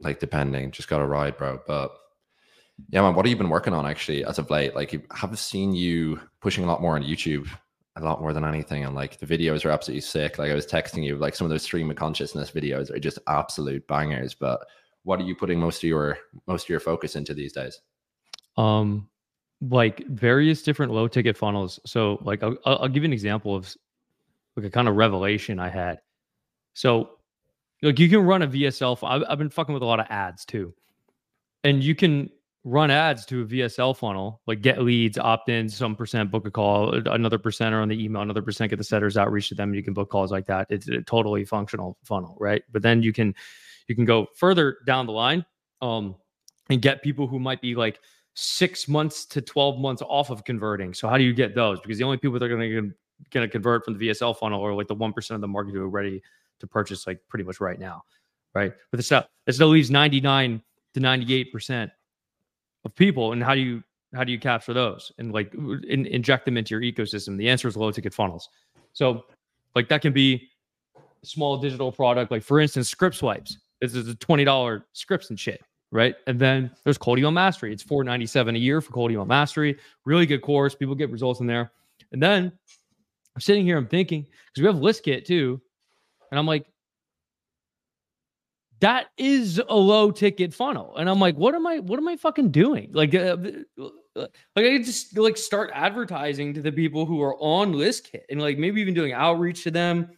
like depending, just got to ride, bro. But yeah, man, what have you been working on actually as of late? Like, I have seen you pushing a lot more on YouTube, a lot more than anything, and like the videos are absolutely sick. Like I was texting you, like some of those stream of consciousness videos are just absolute bangers. But what are you putting most of your most of your focus into these days? Um, like various different low ticket funnels. So, like, I'll, I'll give you an example of like a kind of revelation I had. So, like, you can run a VSL. I've, I've been fucking with a lot of ads too, and you can run ads to a VSL funnel, like get leads, opt in, some percent book a call, another percent are on the email, another percent get the setters outreach to them. You can book calls like that. It's a totally functional funnel, right? But then you can you can go further down the line um, and get people who might be like six months to 12 months off of converting. So how do you get those? Because the only people that are going to going to convert from the VSL funnel are like the 1% of the market who are ready to purchase like pretty much right now. Right. But the stuff it still leaves 99 to 98% of people. And how do you how do you capture those and like in, inject them into your ecosystem? The answer is low ticket funnels. So like that can be a small digital product, like for instance, script swipes. This is a $20 scripts and shit, right? And then there's Cold Email Mastery. It's 497 a year for Cold Email Mastery. Really good course. People get results in there. And then I'm sitting here, I'm thinking, because we have list kit too. And I'm like, that is a low ticket funnel. And I'm like, what am I, what am I fucking doing? Like, uh, like I just like start advertising to the people who are on list kit and like maybe even doing outreach to them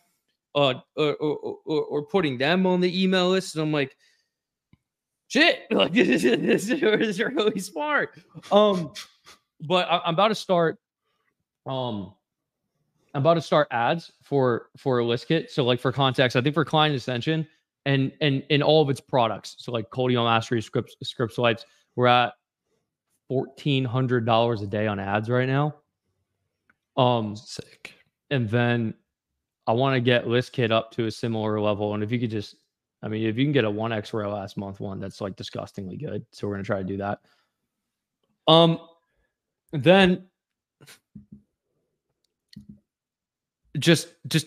uh, or, or, or, or putting them on the email list. And I'm like, shit, like this is, really smart. Um, but I, am about to start. Um, I'm about to start ads for for a list kit. So like for context, I think for client ascension and and in all of its products. So like Cold Email Mastery, scripts, script swipes, we're at fourteen hundred dollars a day on ads right now. Um, sick. And then I want to get list kit up to a similar level. And if you could just, I mean, if you can get a 1x ROAS month one, that's like disgustingly good. So we're going to try to do that. Um, then just, just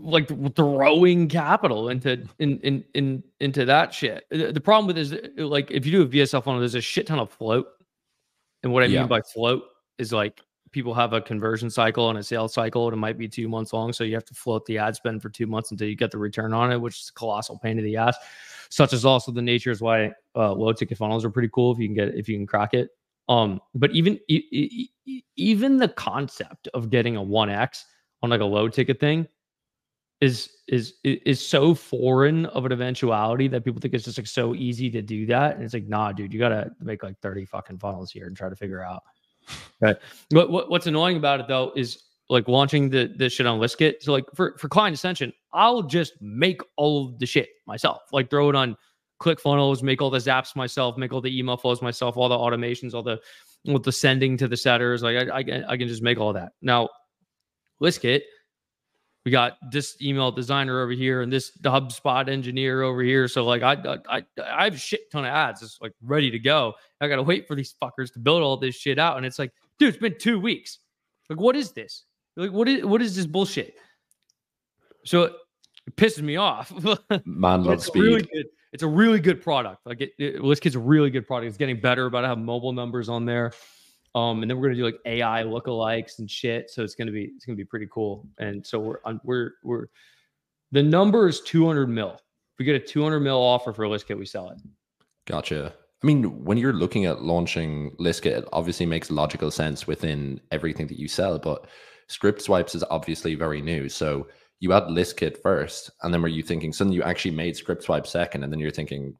like throwing capital into in in in into that shit. The problem with is like if you do a VSL funnel, there's a shit ton of float. And what I yeah. mean by float is like people have a conversion cycle and a sales cycle and it might be two months long so you have to float the ad spend for two months until you get the return on it which is a colossal pain in the ass such as also the nature is why uh, low ticket funnels are pretty cool if you can get if you can crack it um but even e- e- even the concept of getting a 1x on like a low ticket thing is is is so foreign of an eventuality that people think it's just like so easy to do that and it's like nah dude you gotta make like 30 fucking funnels here and try to figure out Right. What, what, what's annoying about it though is like launching the the shit on Listkit. So like for for client ascension, I'll just make all of the shit myself. Like throw it on ClickFunnels, make all the zaps myself, make all the email flows myself, all the automations, all the with the sending to the setters. Like I, I, I can just make all that. Now, Listkit, we got this email designer over here and this HubSpot engineer over here. So like I I I have a shit ton of ads it's like ready to go. I gotta wait for these fuckers to build all this shit out. And it's like, dude, it's been two weeks. Like, what is this? Like, what is what is this bullshit? So it, pisses me off. Man loves speed. Really good, it's a really good product. Like it, it Listkit's a really good product. It's getting better about have mobile numbers on there. Um, and then we're gonna do like AI lookalikes and shit. So it's gonna be it's gonna be pretty cool. And so we're on we're we're the number is 200 mil. If we get a 200 mil offer for a list kit, we sell it. Gotcha. I mean, when you're looking at launching Listkit, it obviously makes logical sense within everything that you sell, but script swipes is obviously very new. So you had Listkit first, and then were you thinking suddenly you actually made script swipe second, and then you're thinking,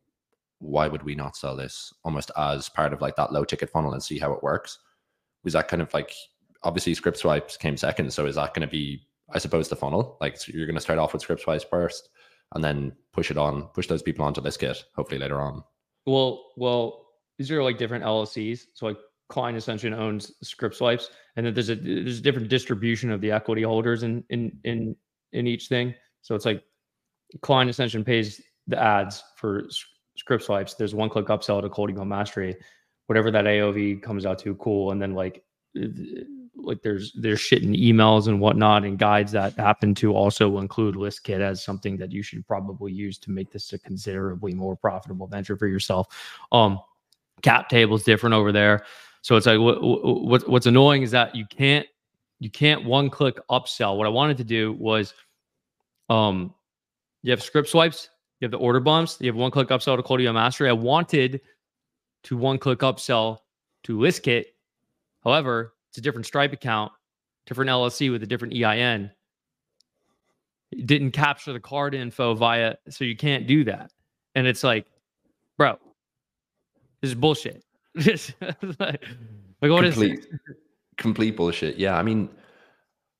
why would we not sell this almost as part of like that low ticket funnel and see how it works? Was that kind of like obviously script swipes came second, so is that going to be I suppose the funnel? Like so you're going to start off with script swipes first, and then push it on, push those people onto ListKit, hopefully later on. Well, well, these are like different LLCs. So like Client Ascension owns script swipes, and then there's a there's a different distribution of the equity holders in in in in each thing. So it's like Client Ascension pays the ads for script swipes. There's one click upsell to Cold Email Mastery, whatever that AOV comes out to, cool. And then like like there's there's shit in emails and whatnot and guides that happen to also include listkit as something that you should probably use to make this a considerably more profitable venture for yourself. Um cap table is different over there. So it's like what, what what's annoying is that you can't you can't one click upsell. What i wanted to do was um you have script swipes you have the order bumps you have one click upsell to email mastery. I wanted to one click upsell to listkit However, it's a different Stripe account, different LLC with a different EIN. It didn't capture the card info via, so you can't do that. And it's like, bro, this is bullshit. like, what complete, is complete bullshit. Yeah, I mean,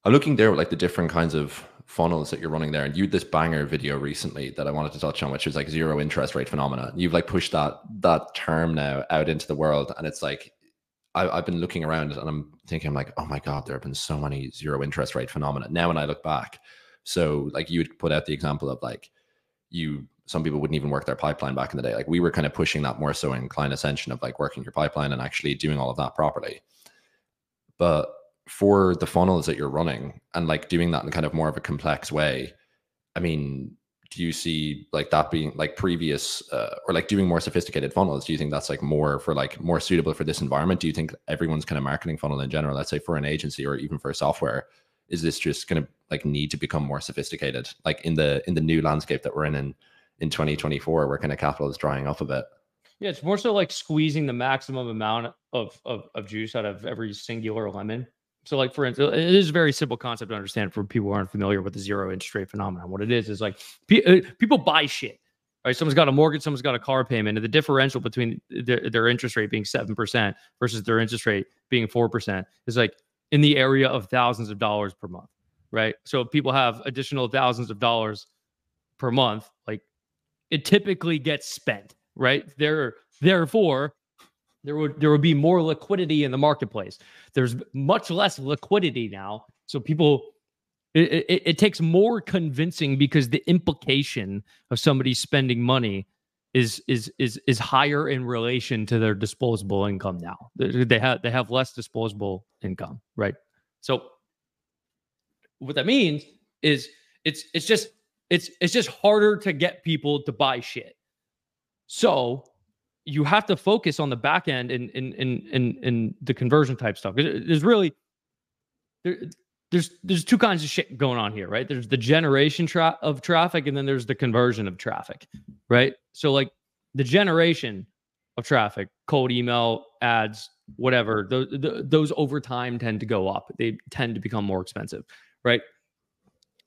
I'm looking there with like the different kinds of funnels that you're running there, and you had this banger video recently that I wanted to touch on, which was like zero interest rate phenomena. You've like pushed that that term now out into the world, and it's like I, have been looking around and I'm thinking, I'm like, oh my God, there have been so many zero interest rate phenomena. Now, when I look back, so like you would put out the example of like you, some people wouldn't even work their pipeline back in the day. Like we were kind of pushing that more so in client ascension of like working your pipeline and actually doing all of that properly. But for the funnels that you're running and like doing that in kind of more of a complex way, I mean, do you see like that being like previous uh, or like doing more sophisticated funnels do you think that's like more for like more suitable for this environment? Do you think everyone's kind of marketing funnel in general let's say for an agency or even for software is this just going to like need to become more sophisticated like in the in the new landscape that we're in in in 2024 where kind of capital is drying up a bit? Yeah it's more so like squeezing the maximum amount of of, of juice out of every singular lemon so, like for instance, it is a very simple concept to understand for people who aren't familiar with the zero interest rate phenomenon. What it is is like uh, people buy shit. Right, someone's got a mortgage, someone's got a car payment, and the differential between their, their interest rate being seven percent versus their interest rate being four percent is like in the area of thousands of dollars per month. Right, so people have additional thousands of dollars per month. Like it typically gets spent. Right, there, therefore, there would there would be more liquidity in the marketplace. There's much less liquidity now, so people it, it, it, takes more convincing because the implication of somebody spending money is is is is higher in relation to their disposable income now. They, have they have less disposable income, right? So what that means is it's it's just it's it's just harder to get people to buy shit. So you have to focus on the back end and in in in, in the conversion type stuff. There's really there, there's there's two kinds of shit going on here, right? There's the generation tra- of traffic, and then there's the conversion of traffic, right? So like the generation of traffic, cold email, ads, whatever, those those over time tend to go up. They tend to become more expensive, right?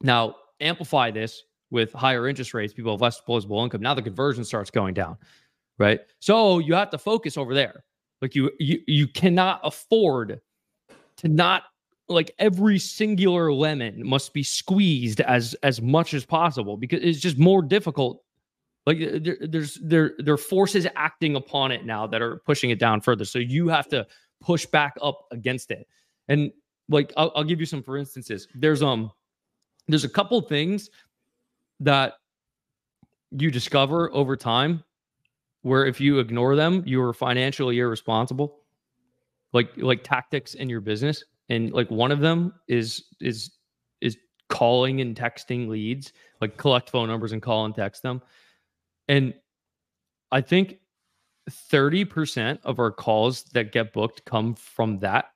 Now amplify this with higher interest rates, people have less disposable income. Now the conversion starts going down right? So you have to focus over there. Like you you you cannot afford to not like every singular lemon must be squeezed as as much as possible because it's just more difficult like there, there's there there are forces acting upon it now that are pushing it down further so you have to push back up against it and like I'll, I'll give you some for instances there's um there's a couple things that you discover over time where if you ignore them, you are financially irresponsible. Like like tactics in your business, and like one of them is is is calling and texting leads, like collect phone numbers and call and text them. And I think 30% of our calls that get booked come from that.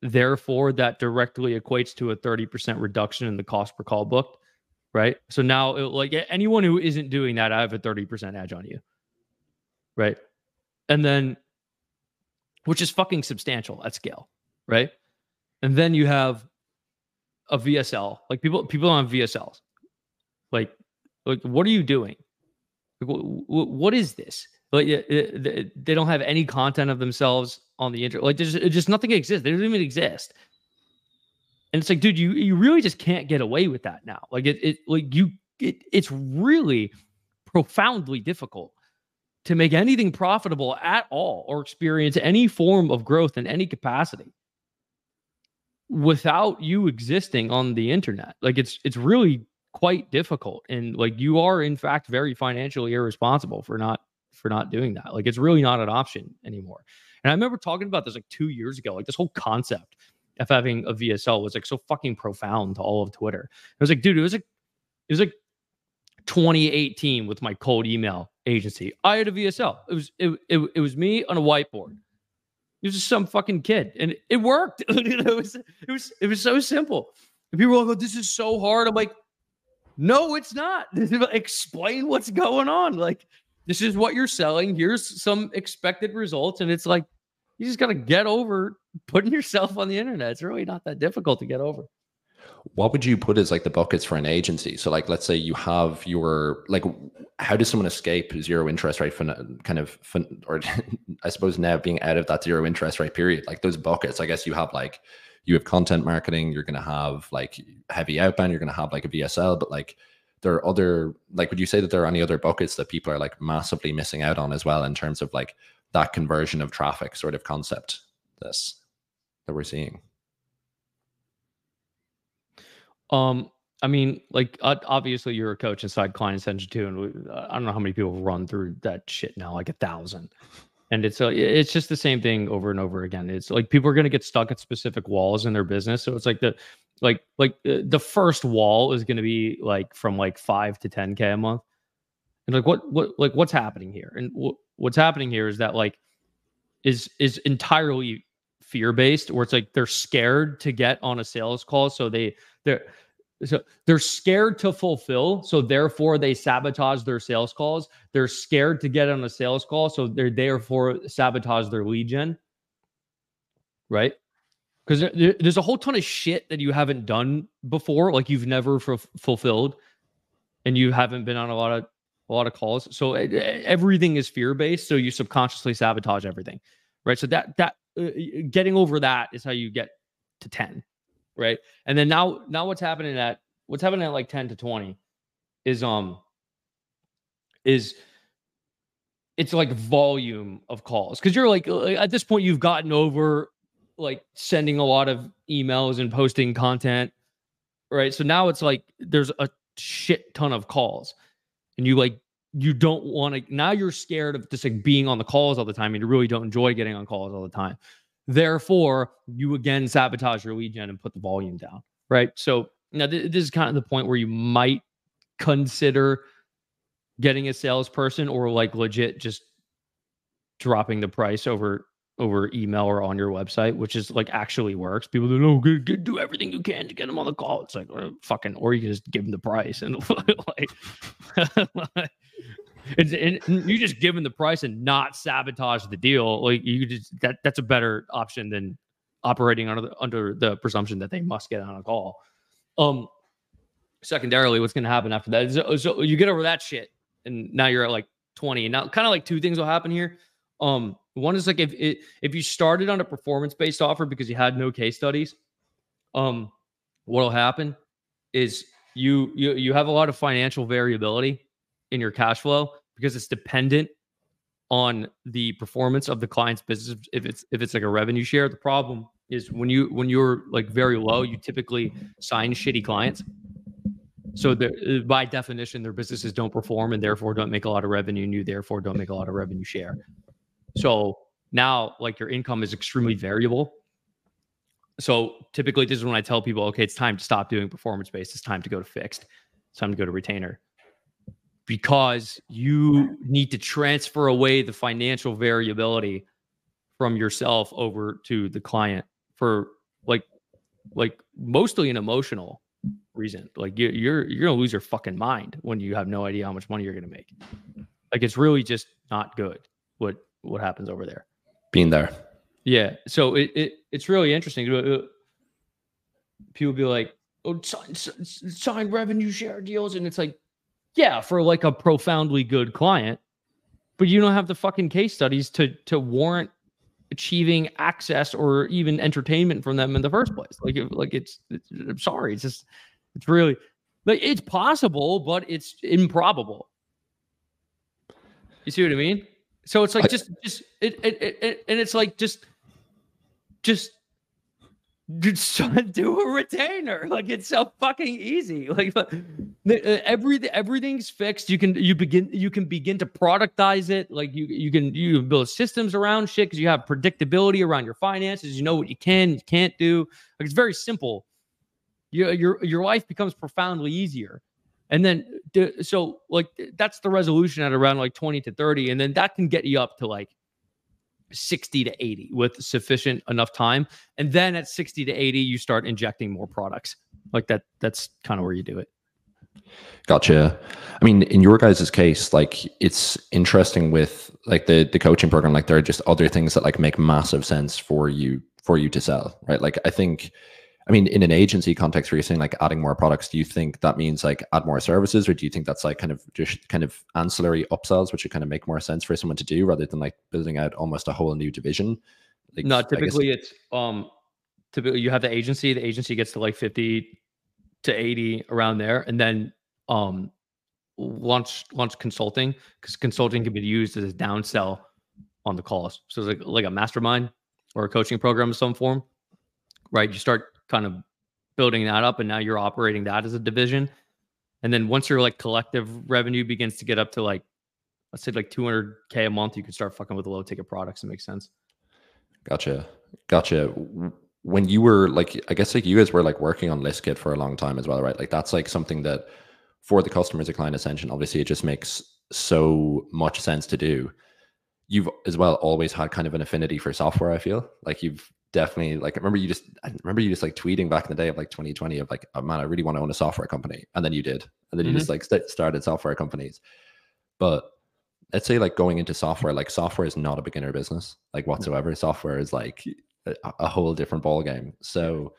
Therefore, that directly equates to a 30% reduction in the cost per call booked. Right. So now, it, like anyone who isn't doing that, I have a 30% edge on you right? And then, which is fucking substantial at scale, right? And then you have a VSL, like people people on VSLs, like like what are you doing? Like, what is this? Like they don't have any content of themselves on the internet. Like there's just nothing exists. They don't even exist. And it's like, dude, you you really just can't get away with that now. Like it, it like you it, it's really profoundly difficult to make anything profitable at all or experience any form of growth in any capacity without you existing on the internet. Like it's it's really quite difficult. And like you are in fact very financially irresponsible for not for not doing that. Like it's really not an option anymore. And i remember talking about this like 2 years ago like this whole concept of having a VSL was like so fucking profound to all of Twitter. It was like, dude, it was like it was like 2018 with my cold email agency. I had a VSL. It was it, it, it was me on a whiteboard. It was just some fucking kid, and it worked. it was it was it was so simple. And people were like, oh, "This is so hard." I'm like, "No, it's not." Explain what's going on. Like, this is what you're selling. Here's some expected results, and it's like you just got to get over putting yourself on the internet. It's really not that difficult to get over what would you put as like the buckets for an agency? So like let's say you have your like how does someone escape zero interest rate fin- kind of fin- or i suppose now being out of that zero interest rate period like those buckets i guess you have like you have content marketing you're going to have like heavy outbound you're going to have like a vsl but like there are other like would you say that there are any other buckets that people are like massively missing out on as well in terms of like that conversion of traffic sort of concept this that we're seeing um, I mean, like obviously you're a coach inside Client Ascension too, and I don't know how many people run through that shit now, like a thousand. And it's a, it's just the same thing over and over again. It's like people are going to get stuck at specific walls in their business. So it's like the like like uh, the first wall is going to be like from like five to ten k a month. And like what what like what's happening here? And what's happening here is that like is is entirely fear based, where it's like they're scared to get on a sales call, so they they're so they're scared to fulfill, so therefore they sabotage their sales calls. They're scared to get on a sales call, so they're therefore sabotage their lead gen. Right? Because there, there's a whole ton of shit that you haven't done before, like you've never f- fulfilled, and you haven't been on a lot of a lot of calls. So everything is fear based. So you subconsciously sabotage everything, right? So that that uh, getting over that is how you get to ten right? And then now, now what's happening at what's happening at like 10 to 20 is um is it's like volume of calls. Because you're like at this point you've gotten over like sending a lot of emails and posting content right? So now it's like there's a shit ton of calls. And you like you don't want to now you're scared of just like being on the calls all the time and you really don't enjoy getting on calls all the time Therefore, you again sabotage your lead gen and put the volume down, right? So now th- this is kind of the point where you might consider getting a salesperson or like legit just dropping the price over over email or on your website, which is like actually works. People do no, good, good, do everything you can to get them on the call. It's like uh, fucking, or you just give them the price and like, and, and you just give them the price and not sabotage the deal. Like you just that that's a better option than operating under the, under the presumption that they must get on a call. Um, secondarily, what's going to happen after that? So, so, you get over that shit, and now you're at like 20. And now, kind of like two things will happen here. Um, one is like if it, if you started on a performance based offer because you had no case studies, um, what'll happen is you you you have a lot of financial variability in your cash flow because it's dependent on the performance of the client's business. If it's if it's like a revenue share the problem is when you when you're like very low you typically sign shitty clients. So by definition their businesses don't perform and therefore don't make a lot of revenue and you therefore don't make a lot of revenue share. So now like your income is extremely variable. So typically this is when i tell people okay it's time to stop doing performance based it's time to go to fixed. It's time to go to retainer because you need to transfer away the financial variability from yourself over to the client for like like mostly an emotional reason. Like you, you're you're gonna lose your fucking mind when you have no idea how much money you're gonna make. Like it's really just not good what what happens over there. Being there. Yeah. So it, it it's really interesting. Uh, people be like oh sign, sign revenue share deals and it's like yeah, for like a profoundly good client, but you don't have the fucking case studies to to warrant achieving access or even entertainment from them in the first place. Like, like it's, it's I'm sorry, it's just it's really like it's possible, but it's improbable. You see what I mean? So it's like just just it, it, it, it and it's like just just just do a retainer. Like it's so fucking easy. Like uh, everything, everything's fixed. You can you begin you can begin to productize it. Like you you can you build systems around shit because you have predictability around your finances. You know what you can you can't do. Like it's very simple. Your your your life becomes profoundly easier. And then so like that's the resolution at around like 20 to 30 and then that can get you up to like 60 to 80 with sufficient enough time. And then at 60 to 80 you start injecting more products. Like that that's kind of where you do it. Gotcha. I mean in your guys' case like it's interesting with like the the coaching program like there are just other things that like make massive sense for you for you to sell right? Like i think I mean, in an agency context where you're saying like adding more products, do you think that means like add more services, or do you think that's like kind of just kind of ancillary upsells, which would kind of make more sense for someone to do rather than like building out almost a whole new division? Like, no, typically it's um, typically you have the agency. The agency gets to like fifty to eighty around there, and then um, launch launch consulting because consulting can be used as a downsell on the calls. So it's like like a mastermind or a coaching program of some form, right? You start kind of building that up and now you're operating that as a division. And then once your like collective revenue begins to get up to like let's say like 200k a month you can start fucking with the low ticket products. It makes sense. Gotcha. Gotcha. When you were like i guess like you guys were like working on listkit for a long time as well right? Like that's like something that for the customers of client ascension. Obviously it just makes so much sense to do. You've as well always had kind of an affinity for software i feel. Like you've definitely like I remember you just I remember you just like tweeting back in the day of like 2020 of like oh man I really want to own a software company. And then you did. And then you mm-hmm. just like st- started software companies. But let's say like going into software like software is not a beginner business like whatsoever. Software is like a, a whole different ball game so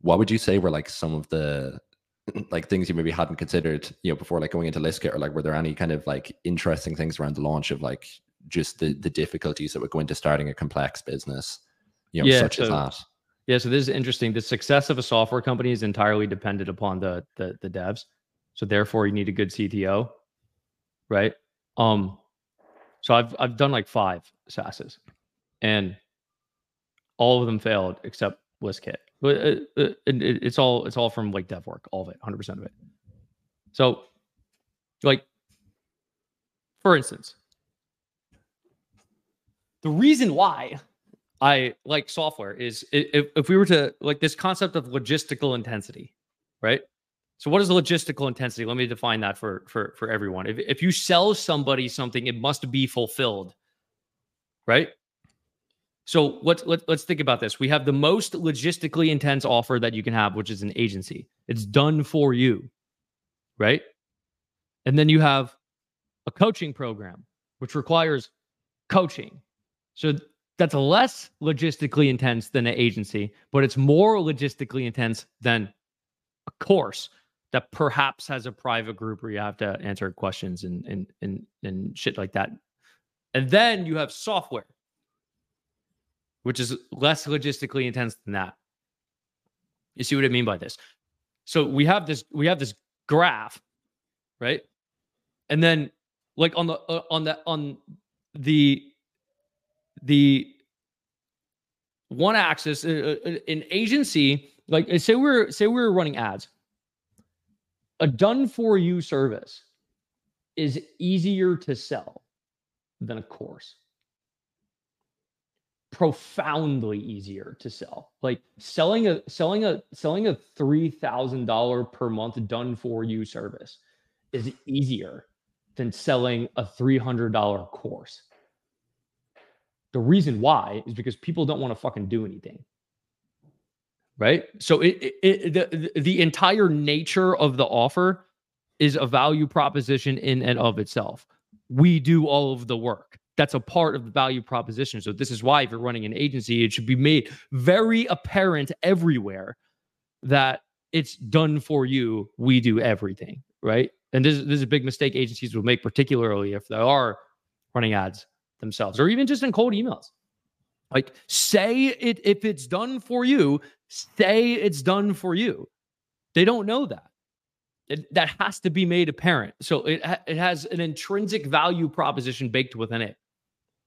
what would you say were like some of the like things you maybe hadn't considered you know before like going into Listkit or like were there any kind of like interesting things around the launch of like just the the difficulties that would go into starting a complex business you know, yeah, such so, as that. Yeah, so this is interesting. The success of a software company is entirely dependent upon the the, the devs. So therefore, you need a good CTO, right? Um, so I've I've done like five SaaSes, and all of them failed except Listkit. But it, uh, uh, it, it, it's all it's all from like dev work, all of it, hundred percent of it. So, like, for instance, the reason why I like software is if, if we were to like this concept of logistical intensity, right? So what is logistical intensity? Let me define that for for for everyone. If if you sell somebody something, it must be fulfilled, right? So let's let, let's think about this. We have the most logistically intense offer that you can have, which is an agency. It's done for you, right? And then you have a coaching program, which requires coaching. So that's less logistically intense than an agency, but it's more logistically intense than a course that perhaps has a private group where you have to answer questions and and and, and shit like that. And then you have software, which is less logistically intense than that. You see what I mean by this? So we have this we have this graph, right? And then like on the uh, on the on the the one axis, uh, uh, an agency, like say we're say we're running ads, a done for you service is easier to sell than a course. Profoundly easier to sell. Like selling a selling a selling a three thousand dollar per month done for you service is easier than selling a three hundred dollar course. The reason why is because people don't want to fucking do anything. Right. So it, it, it the, the entire nature of the offer is a value proposition in and of itself. We do all of the work. That's a part of the value proposition. So this is why if you're running an agency, it should be made very apparent everywhere that it's done for you. We do everything, right? And this, this is a big mistake agencies will make, particularly if they are running ads themselves or even just in cold emails. Like say it if it's done for you, say it's done for you. They don't know that. It, that has to be made apparent. So it it has an intrinsic value proposition baked within it.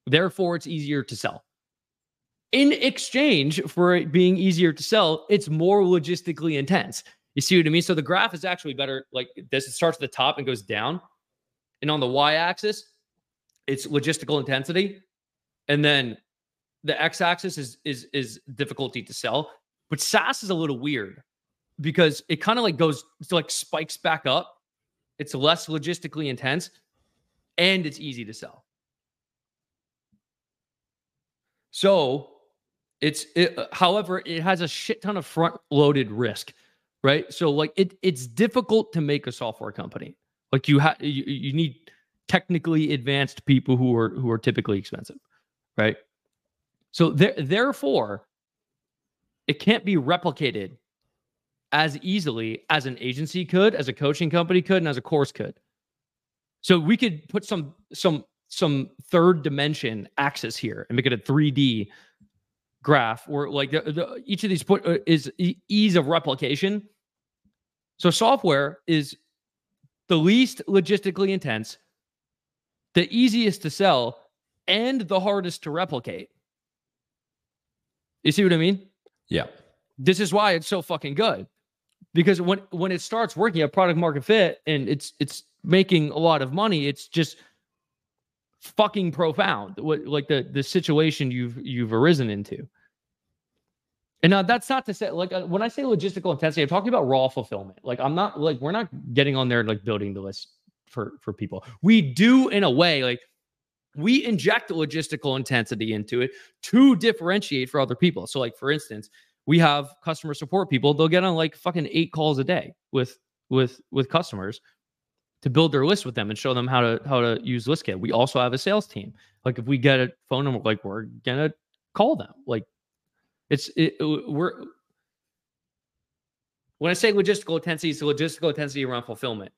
Therefore, it's easier to sell. In exchange for it being easier to sell, it's more logistically intense. You see what I mean? So the graph is actually better like this. It starts at the top and goes down. And on the y axis, it's logistical intensity. And then the x axis is is is difficulty to sell. But SaaS is a little weird because it kind of like goes to like spikes back up. It's less logistically intense and it's easy to sell. So it's it, uh, however, it has a shit ton of front loaded risk, right? So like it it's difficult to make a software company. Like you have you, you need technically advanced people who are who are typically expensive, right? So there, therefore, it can't be replicated as easily as an agency could, as a coaching company could, and as a course could. So we could put some some some third dimension axis here and make it a 3D graph where like the, the, each of these put uh, is ease of replication. So software is the least logistically intense, the easiest to sell, and the hardest to replicate. You see what I mean? Yeah. This is why it's so fucking good. Because when when it starts working at product market fit and it's it's making a lot of money, it's just fucking profound what like the the situation you've you've arisen into and now that's not to say like uh, when i say logistical intensity i'm talking about raw fulfillment like i'm not like we're not getting on there like building the list for for people we do in a way like we inject logistical intensity into it to differentiate for other people so like for instance we have customer support people they'll get on like fucking eight calls a day with with with customers to build their list with them and show them how to how to use ListKit. We also have a sales team. Like if we get a phone number, like we're gonna call them. Like it's it, we're when I say logistical intensity, it's logistical intensity around fulfillment,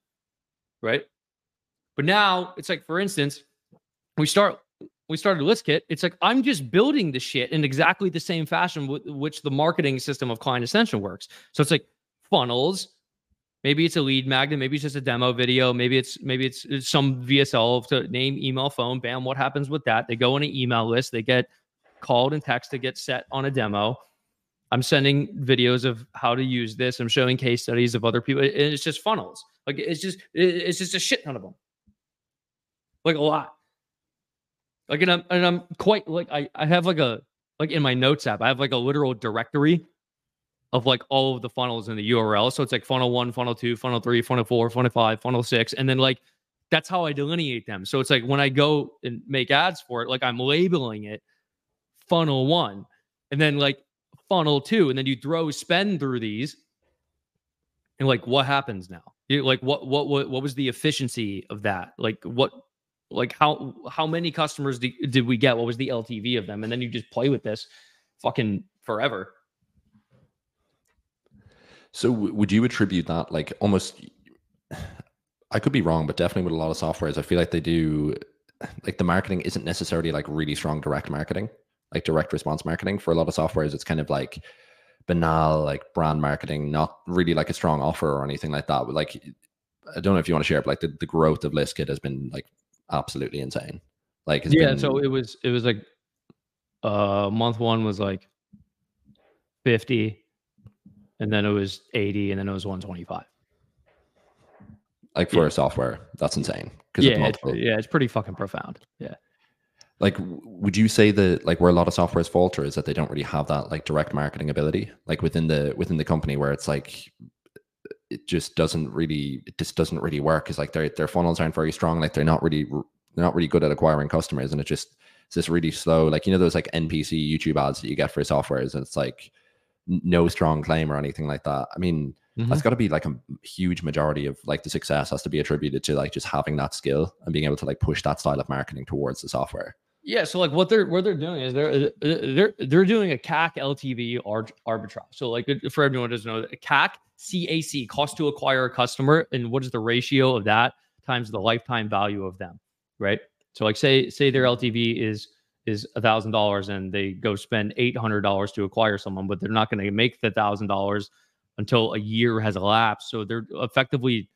right? But now it's like, for instance, we start we started list kit It's like I'm just building the shit in exactly the same fashion with which the marketing system of Client Ascension works. So it's like funnels, Maybe it's a lead magnet. Maybe it's just a demo video. Maybe it's maybe it's, it's some VSL to name, email, phone. Bam. What happens with that? They go on an email list. They get called and text to get set on a demo. I'm sending videos of how to use this. I'm showing case studies of other people. And it's just funnels. Like it's just it's just a shit ton of them. Like a lot. Like and I'm and I'm quite like I I have like a like in my notes app I have like a literal directory of like all of the funnels in the URL. So it's like funnel one, funnel two, funnel three, funnel four, funnel five, funnel six. And then like that's how I delineate them. So it's like when I go and make ads for it, like I'm labeling it funnel one and then like funnel two. And then you throw spend through these. And like what happens now? You, like what, what what what was the efficiency of that? Like what like how how many customers did, did we get? What was the LTV of them? And then you just play with this fucking forever. So would you attribute that like almost I could be wrong, but definitely with a lot of softwares, I feel like they do like the marketing isn't necessarily like really strong direct marketing, like direct response marketing. For a lot of softwares, it's kind of like banal, like brand marketing, not really like a strong offer or anything like that. But like I don't know if you want to share, but like the, the growth of ListKit has been like absolutely insane. Like yeah, been... so it was it was like uh month one was like 50 and then it was 80 and then it was 125 like for yeah. a software that's insane because yeah, it's, yeah it's pretty fucking profound yeah like would you say that like where a lot of softwares falter is that they don't really have that like direct marketing ability like within the within the company where it's like it just doesn't really it just doesn't really work because like their their funnels aren't very strong like they're not really they're not really good at acquiring customers and it just it's just really slow like you know those like npc youtube ads that you get for softwares and it's like no strong claim or anything like that. I mean, mm-hmm. that's got to be like a huge majority of like the success has to be attributed to like just having that skill and being able to like push that style of marketing towards the software. Yeah, so like what they're what they're doing is they're uh, uh, they're they're doing a CAC LTV arbitrage. So like for everyone who doesn't know, CAC CAC cost to acquire a customer, and what is the ratio of that times the lifetime value of them, right? So like say say their LTV is is a thousand dollars and they go spend eight hundred dollars to acquire someone, but they're not going to make the thousand dollars until a year has elapsed. So they're effectively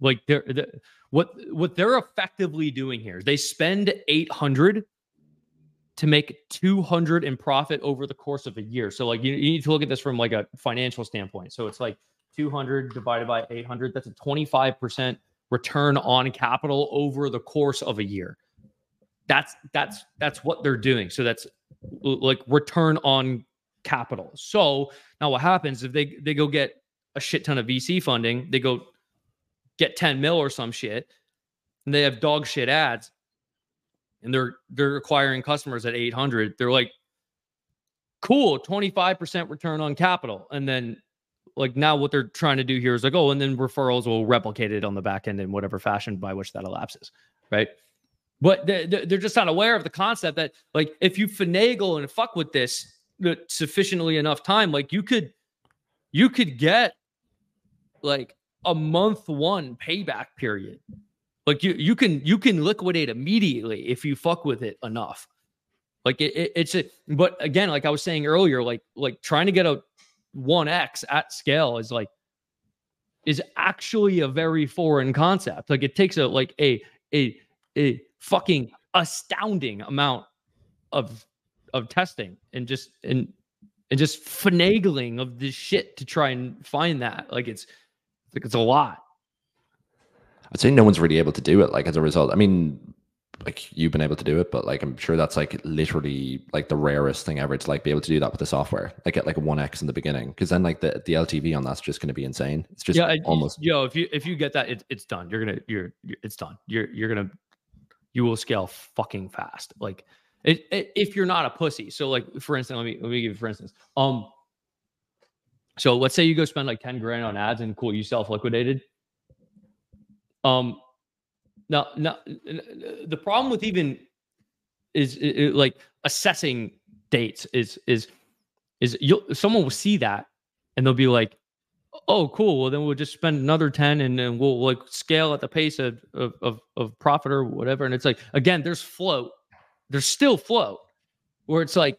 like they're, they're what what they're effectively doing here is they spend eight hundred to make 200 in profit over the course of a year. So like you, you need to look at this from like a financial standpoint. So it's like 200 divided by 800. That's a 25% return on capital over the course of a year. That's that's that's what they're doing. So that's like return on capital. So now what happens if they they go get a shit ton of VC funding, they go get 10 mil or some shit, and they have dog shit ads, and they're they're acquiring customers at 800. They're like, cool, 25% return on capital. And then like now what they're trying to do here is like, oh, and then referrals will replicate it on the back end in whatever fashion by which that elapses. Right. But they're just not aware of the concept that like if you finagle and fuck with this uh, sufficiently enough time, like you could you could get like a month one payback period. Like you you can you can liquidate immediately if you fuck with it enough. Like it, it, it's a but again, like I was saying earlier, like like trying to get a 1x at scale is like is actually a very foreign concept. Like it takes a like a a a fucking astounding amount of of testing and just and and just finagling of this shit to try and find that. Like it's like it's a lot. I'd say no one's really able to do it. Like as a result, I mean, like you've been able to do it, but like I'm sure that's like literally like the rarest thing ever to like be able to do that with the software. Like get like a one X in the beginning, because then like the the LTV on that's just going to be insane. It's just yeah, almost yo. If you if you get that, it, it's done. You're gonna you're, you're it's done. You're you're gonna you will scale fucking fast. Like it, it, if you're not a pussy. So like for instance, let me let me give you for instance. Um, so let's say you go spend like ten grand on ads and cool, you self liquidated. Um, now, now, the problem with even is it, like assessing dates is is is you someone will see that and they'll be like, oh, cool. Well, then we'll just spend another ten and then we'll like scale at the pace of of of, of profit or whatever. And it's like again, there's float. There's still float where it's like,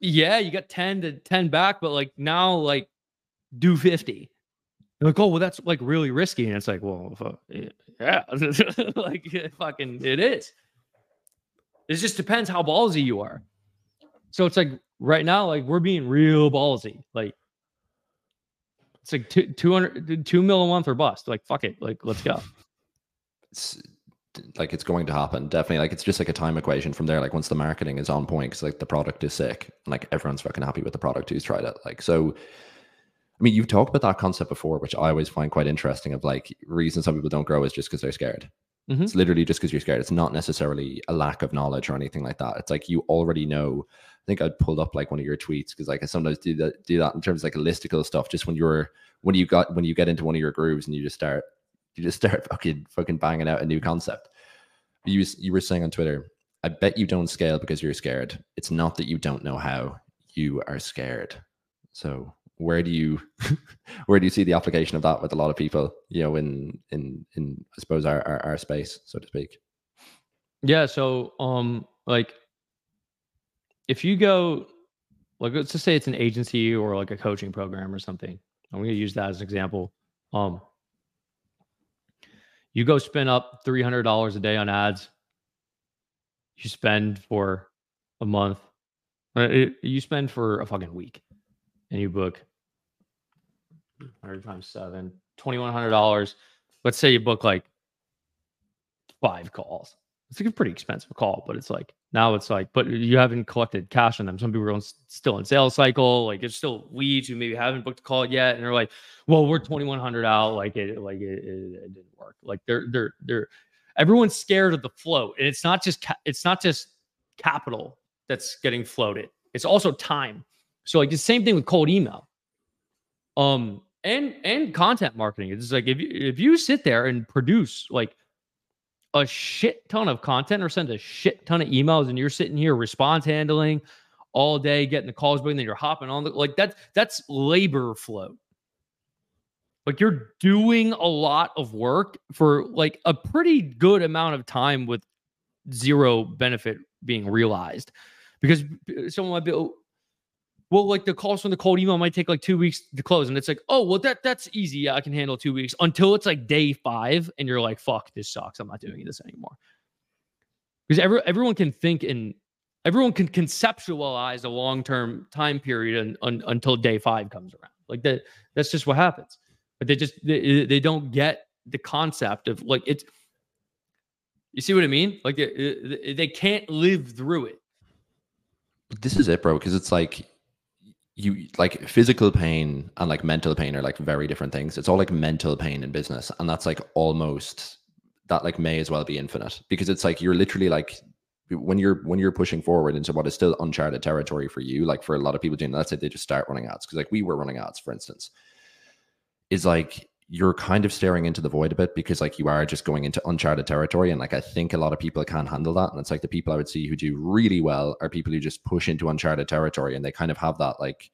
yeah, you got ten to ten back, but like now like do fifty they're like, oh, well, that's like really risky. And it's like, well, eh, yeah, like fucking it is. It just depends how ballsy you are. So it's like right now, like we're being real ballsy. Like it's like two, 200, two mil a month or bust. Like, fuck it. Like, let's go. It's like it's going to happen. Definitely. Like it's just like a time equation from there. Like once the marketing is on point, because like the product is sick and like everyone's fucking happy with the product who's tried it. Like, so I mean, you've talked about that concept before, which I always find quite interesting. Of like, reason some people don't grow is just because they're scared. Mm-hmm. It's literally just because you're scared. It's not necessarily a lack of knowledge or anything like that. It's like you already know. I think I'd pulled up like one of your tweets because like I sometimes do that do that in terms of like listicle stuff. Just when you're when you got when you get into one of your grooves and you just start you just start fucking fucking banging out a new concept. You you were saying on Twitter, I bet you don't scale because you're scared. It's not that you don't know how. You are scared. So where do you where do you see the application of that with a lot of people you know in in in i suppose our, our, our space so to speak? Yeah so um like if you go like let's just say it's an agency or like a coaching program or something i'm going to use that as an example um you go spend up $300 a day on ads. You spend for a month uh, you spend for a fucking week and you book 100 times seven, $2,100. Let's say you book like five calls. It's like a pretty expensive call, but it's like now it's like, but you haven't collected cash on them. Some people are still in sales cycle, like it's still leads who maybe haven't booked a call yet, and they're like, "Well, we're twenty one hundred out, like it, like it, it, it, didn't work." Like they're they're they're everyone's scared of the float, and it's not just ca- it's not just capital that's getting floated; it's also time. So like the same thing with cold email. Um, and and content marketing. It's like if you if you sit there and produce like a shit ton of content or send a shit ton of emails and you're sitting here response handling all day, getting the calls, but then you're hopping on the like that's that's labor flow. Like you're doing a lot of work for like a pretty good amount of time with zero benefit being realized. Because uh, someone might be, oh, well, like the calls from the cold email might take like two weeks to close, and it's like, oh, well, that that's easy. Yeah, I can handle two weeks until it's like day five, and you're like, fuck, this sucks. I'm not doing this anymore. Because every everyone can think and everyone can conceptualize a long-term time period until day five comes around. Like that, that's just what happens. But they just they, they don't get the concept of like it's. You see what I mean? Like they, they can't live through it. This is it, bro. Because it's like you like physical pain and like mental pain are like very different things. It's all like mental pain in business, and that's like almost that like may as well be infinite because it's like you're literally like when you're when you're pushing forward into what is still uncharted territory for you, like for a lot of people doing let's say they just start running ads because like we were running ads, for instance, is like you're kind of staring into the void a bit because like you are just going into uncharted territory. And like i think a lot of people can't handle that. And it's like the people i would see who do really well are people who just push into uncharted territory and they kind of have that like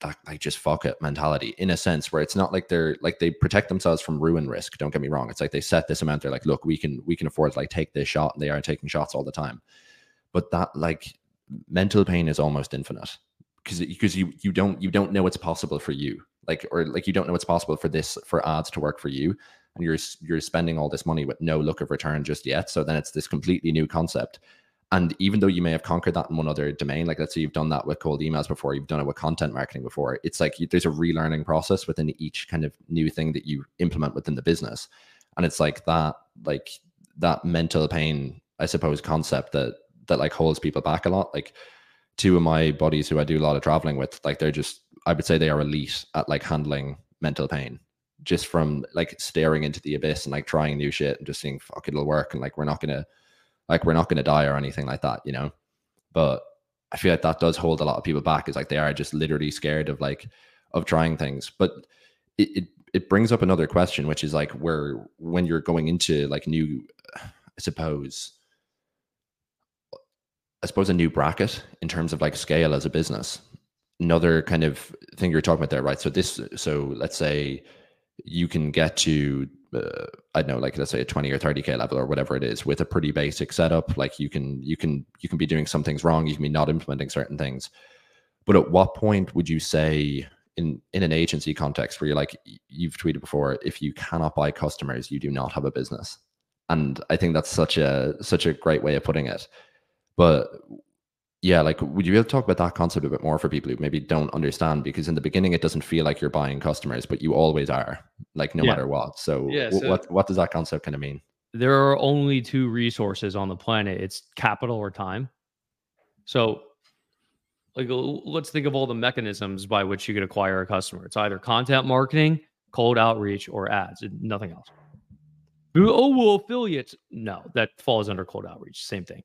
that like just fuck it mentality in a sense where it's not like they're like they protect themselves from ruin risk. Don't get me wrong. It's like they set this amount. They're like look we can we can afford to like take this shot and they are taking shots all the time. But that like mental pain is almost infinite because because you you don't you don't know it's possible for you like or like you don't know it's possible for this for ads to work for you and you're you're spending all this money with no look of return just yet so then it's this completely new concept and even though you may have conquered that in one other domain, like let's say you've done that with cold emails before, you've done it with content marketing before, it's like you, there's a relearning process within each kind of new thing that you implement within the business. And it's like that, like that mental pain, I suppose, concept that that like holds people back a lot. Like two of my buddies who I do a lot of traveling with, like they're just, I would say they are elite at like handling mental pain just from like staring into the abyss and like trying new shit and just seeing fuck it'll work and like we're not gonna like we're not to die or anything like that, you know. But I feel like that does hold a lot of people back. Is like they are just literally scared of like of trying things. But it, it it brings up another question, which is like where when you're going into like new, I suppose, I suppose a new bracket in terms of like scale as a business. Another kind of thing you're talking about there, right? So this, so let's say you can get to uh, I don't know, like let's say a 20 or 30k level or whatever it is with a pretty basic setup. Like you can you can you can be doing some things wrong, you can be not implementing certain things. But at what point would you say in in an agency context where you're like you've tweeted before, if you cannot buy customers, you do not have a business. And I think that's such a such a great way of putting it. But yeah, like would you be able to talk about that concept a bit more for people who maybe don't understand? Because in the beginning, it doesn't feel like you're buying customers, but you always are, like no yeah. matter what. So, yeah, so what what does that concept kind of mean? There are only two resources on the planet: it's capital or time. So, like, let's think of all the mechanisms by which you could acquire a customer. It's either content marketing, cold outreach, or ads. Nothing else. Oh well, affiliates. No, that falls under cold outreach. Same thing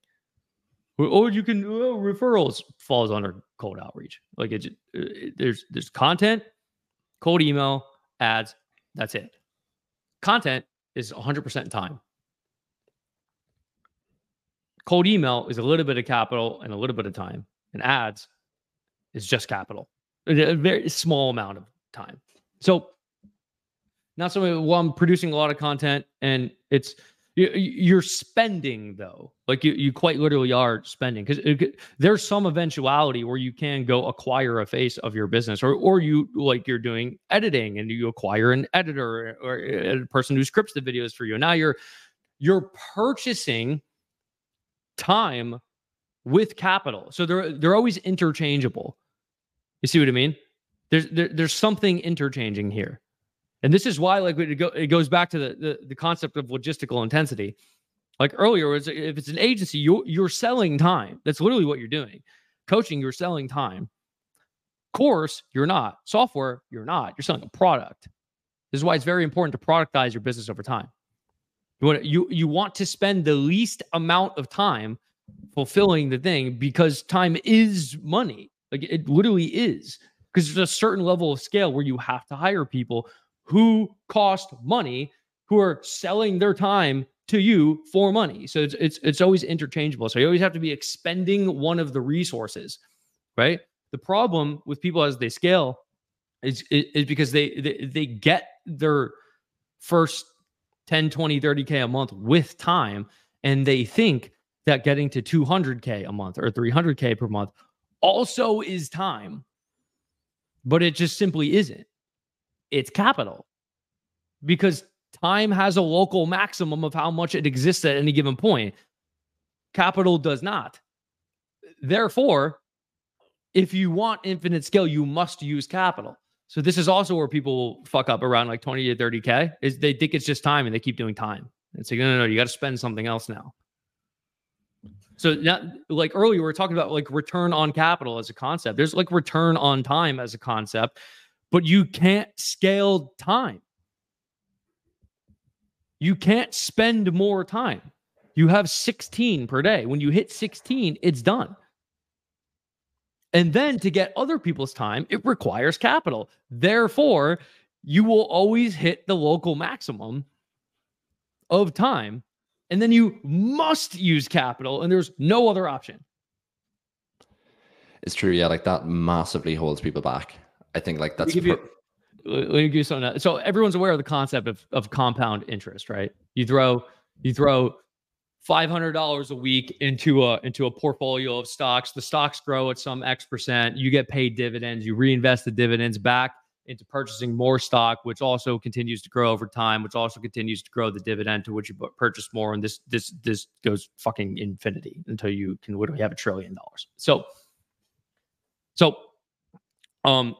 or you can oh, referrals falls under cold outreach. Like it's it, there's there's content, cold email, ads. That's it. Content is 100% time. Cold email is a little bit of capital and a little bit of time, and ads is just capital, a very small amount of time. So, not so well, I'm producing a lot of content and it's you're spending though, like you, you quite literally are spending because there's some eventuality where you can go acquire a face of your business, or or you like you're doing editing and you acquire an editor or a person who scripts the videos for you. Now you're you're purchasing time with capital, so they're they're always interchangeable. You see what I mean? There's there, there's something interchanging here. And this is why, like, it, go, it goes back to the, the, the concept of logistical intensity. Like earlier, if it's an agency, you're, you're selling time. That's literally what you're doing. Coaching, you're selling time. Course, you're not. Software, you're not. You're selling a product. This is why it's very important to productize your business over time. You want you you want to spend the least amount of time fulfilling the thing because time is money. Like it literally is. Because there's a certain level of scale where you have to hire people who cost money who are selling their time to you for money. So it's it's it's always interchangeable. So you always have to be expending one of the resources, right? The problem with people as they scale is is because they they, they get their first 10, 20, 30k a month with time and they think that getting to 200k a month or 300k per month also is time. But it just simply isn't it's capital because time has a local maximum of how much it exists at any given point. Capital does not. therefore, if you want infinite scale, you must use capital. So this is also where people fuck up around like 20 to 30K is they think it's just time and they keep doing time. It's like, no, no, no, you got to spend something else now. So now, like earlier, we are talking about like return on capital as a concept. There's like return on time as a concept, but you can't scale time. You can't spend more time. You have 16 per day. When you hit 16, it's done. And then to get other people's time, it requires capital. Therefore, you will always hit the local maximum of time. And then you must use capital, and there's no other option. It's true. Yeah. Like that massively holds people back. I think like that's. Let me give you, let me give you something. So everyone's aware of the concept of, of compound interest, right? You throw you throw $500 a week into a into a portfolio of stocks the stocks grow at some x percent you get paid dividends you reinvest the dividends back into purchasing more stock which also continues to grow over time which also continues to grow the dividend to which you purchase more and this this this goes fucking infinity until you can literally have a trillion dollars so so um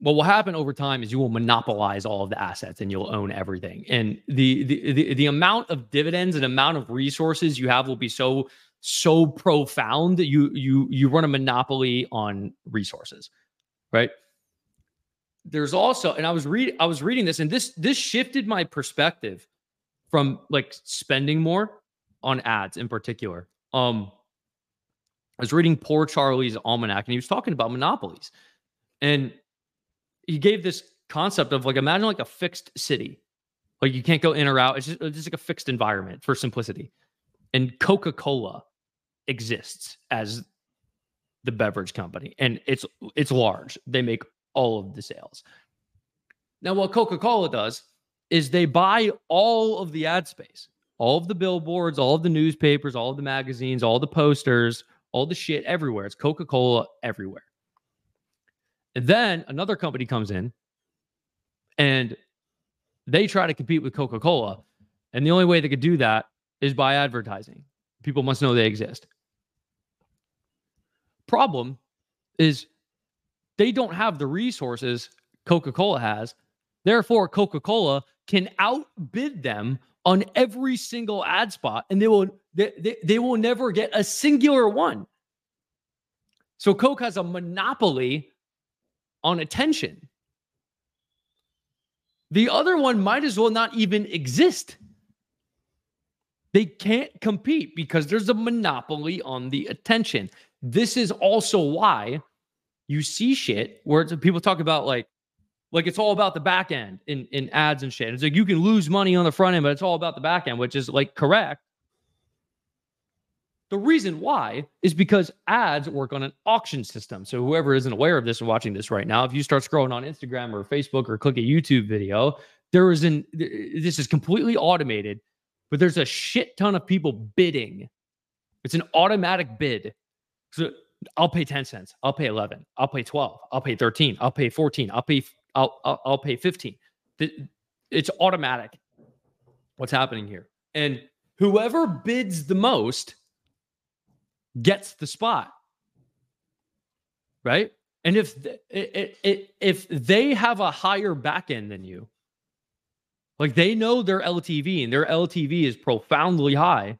what will happen over time is you will monopolize all of the assets and you'll own everything. And the, the the the, amount of dividends and amount of resources you have will be so so profound that you you you run a monopoly on resources right? There's also and i was reading i was reading this and this this shifted my perspective from like spending more on ads in particular. Um i was reading poor charlie's almanac and he was talking about monopolies. And he gave this concept of like imagine like a fixed city. Like you can't go in or out. It's just, it's just like a fixed environment for simplicity. And coca-cola exists as the beverage company and it's it's large. They make all of the sales. Now what coca-cola does is they buy all of the ad space all of the billboards all of the newspapers all of the magazines all the posters all the shit everywhere. It's coca-cola everywhere and then another company comes in and they try to compete with Coca Cola. And the only way they could do that is by advertising. People must know they exist. Problem is they don't have the resources Coca Cola has. Therefore, Coca Cola can outbid them on every single ad spot and they will they, they, they will never get a singular one. So Coke has a monopoly on attention. The other one might as well not even exist. They can't compete because there's a monopoly on the attention. This is also why you see shit where people talk about like, like it's all about the back end in, in ads and shit. It's like you can lose money on the front end, but it's all about the back end, which is like correct. The reason why is because ads work on an auction system. So whoever isn't aware of this and watching this right now, if you start scrolling on Instagram or Facebook or click a YouTube video, there is an this is completely automated, but there's a shit ton of people bidding. It's an automatic bid. So I'll pay 10 cents. I'll pay 11. I'll pay 12. I'll pay 13. I'll pay 14. I'll pay I'll I'll, I'll pay 15. It's automatic. What's happening here? And whoever bids the most gets the spot. Right? And if if they have a higher back end than you, like they know their LTV and their LTV is profoundly high,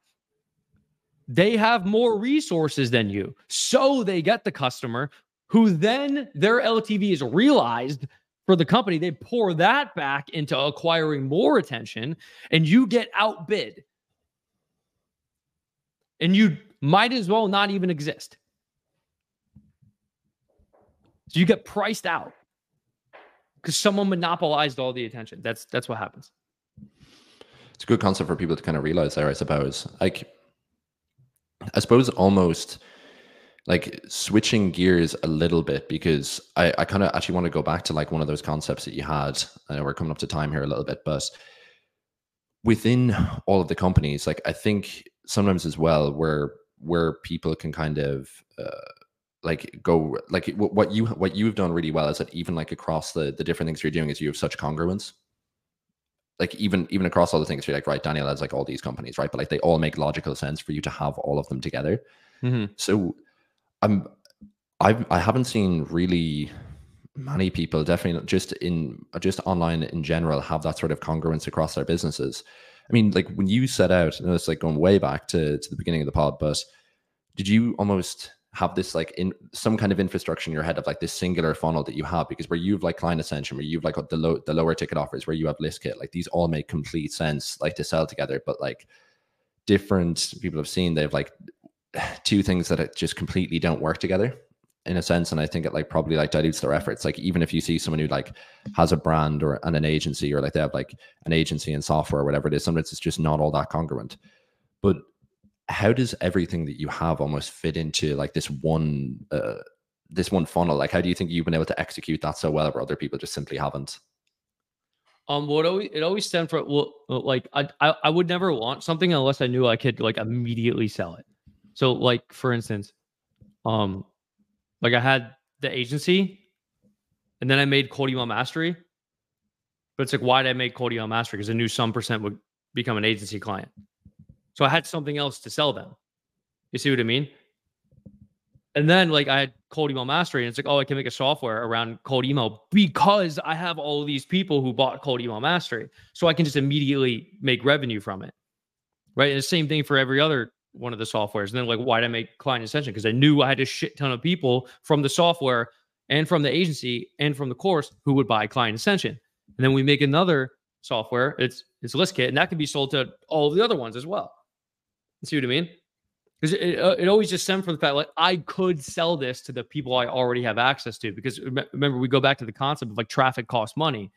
they have more resources than you. So they get the customer who then their LTV is realized for the company. They pour that back into acquiring more attention and you get outbid. And you might as well not even exist. So you get priced out because someone monopolized all the attention. That's that's what happens. It's a good concept for people to kind of realize there, I suppose. Like I suppose almost like switching gears a little bit because I, I kind of actually want to go back to like one of those concepts that you had. I know we're coming up to time here a little bit, but within all of the companies, like I think sometimes as well, where where people can kind of uh, like go like what you what you've done really well is that even like across the the different things you're doing is you have such congruence like even even across all the things you're like right daniel has like all these companies right but like they all make logical sense for you to have all of them together mm-hmm. so I'm I I haven't seen really many people definitely just in just online in general have that sort of congruence across their businesses. I mean, like when you set out, and it's like going way back to to the beginning of the pod, but did you almost have this like in some kind of infrastructure in your head of like this singular funnel that you have? Because where you've like client ascension where you've like got the low the lower ticket offers where you have ListKit like these all make complete sense like to sell together. But like different people have seen they've like two things that just completely don't work together in a sense and i think it like probably like dilutes their efforts. Like even if you see someone who like has a brand or and an agency or like they have like an agency and software or whatever it is sometimes it's just not all that congruent. But how does everything that you have almost fit into like this one uh, this one funnel? Like how do you think you've been able to execute that so well where other people just simply haven't? Um what always it always stands for well like I, I i would never launch something unless i knew i could like immediately sell it. So like for instance um like i had the agency and then i made cold email mastery but it's like why did i make cold email mastery because i knew some percent would become an agency client so I had something else to sell them. You see what I mean? And then like I had cold email mastery, and it's like, oh, I can make a software around cold email because I have all these people who bought cold email mastery. So I can just immediately make revenue from it. Right. And the same thing for every other one of the softwares. And then like, why did I make client ascension? Because I knew I had a shit ton of people from the software and from the agency and from the course who would buy client ascension. And then we make another software. It's it's ListKit, and that can be sold to all the other ones as well. See what I mean? Because it, uh, it always just stemmed from the fact like I could sell this to the people I already have access to. Because remember, we go back to the concept of like traffic costs money,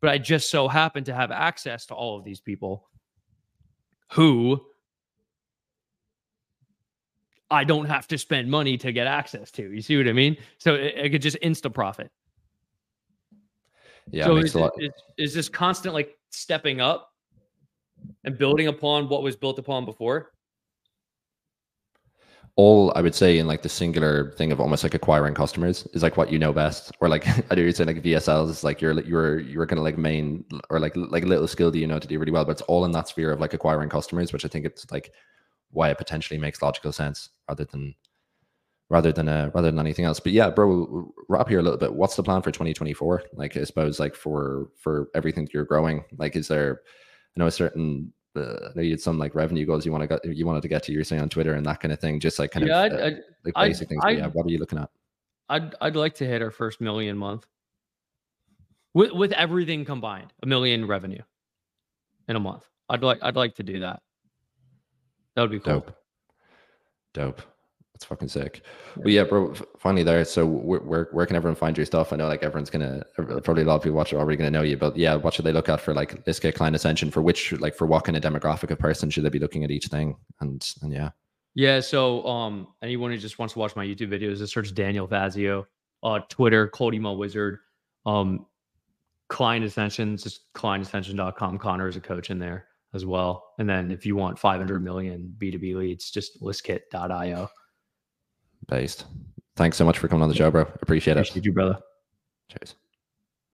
but I just so happen to have access to all of these people who I don't have to spend money to get access to. You see what I mean? So it, it could just insta profit. Yeah. So is, is, is this constant like stepping up and building upon what was built upon before? all I would say in like the singular thing of almost like acquiring customers is like what you know best, or like I do you say like VSLs is like you're you're you're kind of like main or like like little skill that you know to do really well, but it's all in that sphere of like acquiring customers, which I think it's like why it potentially makes logical sense rather than rather than uh, rather than anything else. But yeah, bro, we'll wrap here a little bit. What's the plan for 2024? Like I suppose like for for everything that you're growing, like is there I know a certain uh, I know you had some like revenue goals you want to get you wanted to get to you're saying on Twitter and that kind of thing. Just like kind yeah, of uh, like basic things. yeah, what are you looking at? I'd I'd like to hit our first million month with with everything combined, a million revenue in a month. I'd like I'd like to do that. That would be cool. Dope. Dope. That's fucking sick. But yeah, bro. Finally, there. So where, where can everyone find your stuff? I know like everyone's gonna probably a lot of people watch are already gonna know you, but yeah, what should they look at for like this get client ascension for which like for what kind of demographic of person should they be looking at each thing? And and yeah. Yeah. So um, anyone who just wants to watch my YouTube videos, just search Daniel Fazio, uh, Twitter, Cold Email Wizard, um, client ascensions, just clientascension.com. Conor is a coach in there as well. And then if you want 500 million B2B leads, just listkit.io based. Thanks so much for coming on the show, bro. Appreciate, Appreciate it. you, brother. Cheers.